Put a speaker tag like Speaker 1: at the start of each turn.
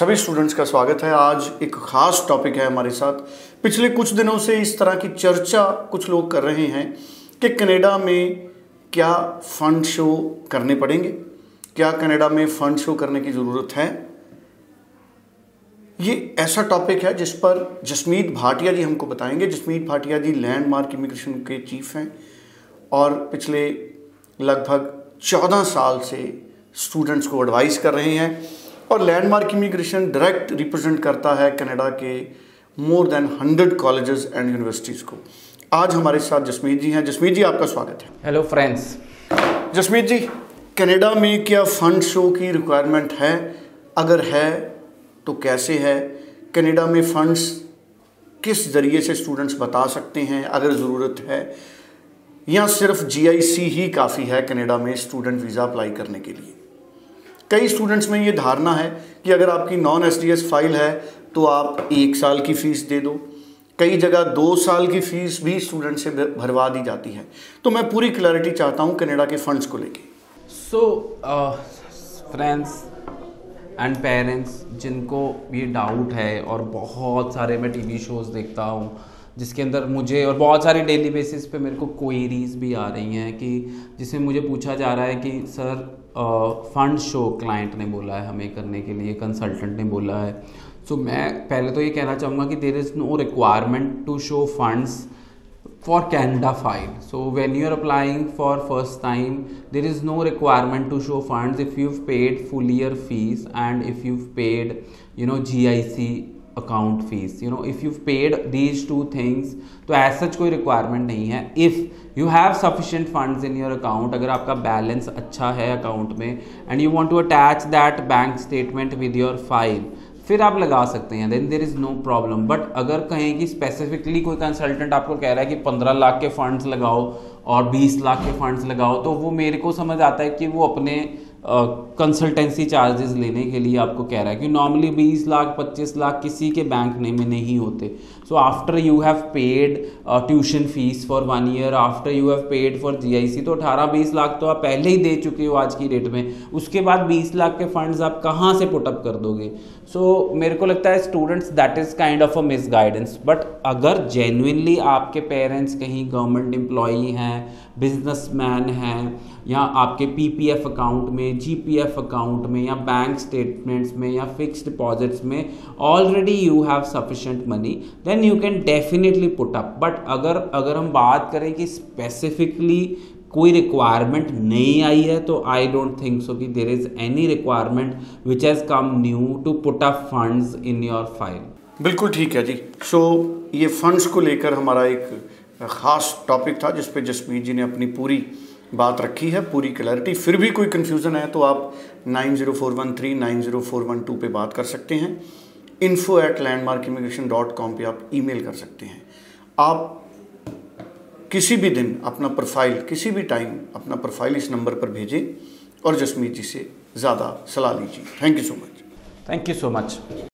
Speaker 1: सभी स्टूडेंट्स का स्वागत है। आज एक खास टॉपिक है हमारे साथ। पिछले कुछ दिनों से इस तरह की चर्चा कुछ लोग कर रहे हैं कि कनाडा में क्या फंड शो करने पड़ेंगे? क्या कनाडा में फंड शो करने की ज़रूरत है? ये ऐसा टॉपिक है जिस पर जसमीत भाटिया जी हमको बताएँगे। जसमीत भाटिया जी लैंडमार्क इमिग्रेशन के चीफ हैं और पिछले लगभग चौदह साल से स्टूडेंट्स को एडवाइस कर रहे हैं। और लैंडमार्क इमिग्रेशन डायरेक्ट रिप्रेजेंट करता है कनाडा के more than hundred colleges and universities को। आज हमारे साथ जसमीत जी हैं। जसमीत जी आपका स्वागत है।
Speaker 2: Hello friends
Speaker 1: Jasmeet ji Canada में क्या फंड शो की रिक्वायरमेंट है? अगर है तो कैसे है? कनाडा में फंड्स किस ज़रिए से स्टूडेंट्स बता सकते हैं अगर ज़रूरत है? या सिर्फ़ जीआईसी ही काफ़ी है कनाडा में स्टूडेंट वीज़ा अप्लाई करने के लिए। कई स्टूडेंट्स में ये धारणा है कि अगर आपकी नॉन एस फ़ाइल है तो आप एक साल की फ़ीस दे दो। कई जगह दो साल की फ़ीस भी स्टूडेंट से भरवा दी जाती है। तो मैं पूरी क्लैरिटी चाहता हूँ कनाडा के फंड्स को लेके।
Speaker 2: सो फ्रेंड्स एंड पेरेंट्स जिनको ये डाउट है और बहुत सारे मैं टीवी शोज़ देखता हूँ जिसके अंदर मुझे और बहुत सारे डेली बेसिस पे मेरे को क्वेरीज भी आ रही हैं कि जिसमें मुझे पूछा जा रहा है कि सर फंड शो क्लाइंट ने बोला है हमें करने के लिए कंसल्टेंट ने बोला है। सो so, मैं पहले तो ये कहना चाहूँगा कि there is no requirement to show funds for Canada file so when you are applying for first time there is no requirement to show fund if you paid full year fees and if you paid you know G I C account fees you know if you paid these two things तो as such कोई requirement नहीं है. If you have sufficient funds in your account अगर आपका balance अच्छा है account में and you want to attach that bank statement with your file फिर आप लगा सकते हैं. Then there is no problem but अगर कहें कि स्पेसिफिकली कोई कंसल्टेंट आपको कह रहा है कि पंद्रह लाख के फंड्स लगाओ और बीस लाख के फंड्स लगाओ तो वो मेरे को समझ आता है कि वो अपने कंसल्टेंसी चार्जेस लेने के लिए आपको कह रहा है कि नॉर्मली 20 लाख 25 लाख किसी के बैंक नेम में नहीं होते। So after you have paid tuition fees for one year after you have paid for GIC तो 18-20 लाख तो आप पहले ही दे चुके हो आज की डेट में। उसके बाद 20 लाख के फंड्स आप कहाँ से पुटअप कर दोगे? सो so, मेरे को लगता है students that is kind of a miss guidance but अगर जेन्यनली आपके पेरेंट्स कहीं गवर्नमेंट एम्प्लॉई हैं बिजनेसमैन हैं या आपके पीपीएफ अकाउंट में जीपीएफ अकाउंट में या बैंक स्टेटमेंट्स में या फिक्स डिपॉजिट्स में already you have sufficient money then you can definitely put up but अगर अगर हम बात करें कि स्पेसिफिकली कोई रिक्वायरमेंट नहीं आई है तो आई डोंट थिंक सो कि there is any requirement which has come new to put up funds in your file
Speaker 1: बिल्कुल ठीक है जी। सो so, ये फंड्स को लेकर हमारा एक ख़ास टॉपिक था जिस पे जसमीत जी ने अपनी पूरी बात रखी है, पूरी क्लैरिटी फिर भी कोई कन्फ्यूज़न है तो आप nine zero four one three nine zero four one two पर बात कर सकते हैं। Info at landmark immigration dot com पर आप ईमेल कर सकते हैं। आप किसी भी दिन अपना प्रोफ़ाइल किसी भी टाइम अपना प्रोफ़ाइल इस नंबर पर भेजें और जसमीत जी से ज़्यादा सलाह लीजिए। Thank you so much
Speaker 2: thank you so much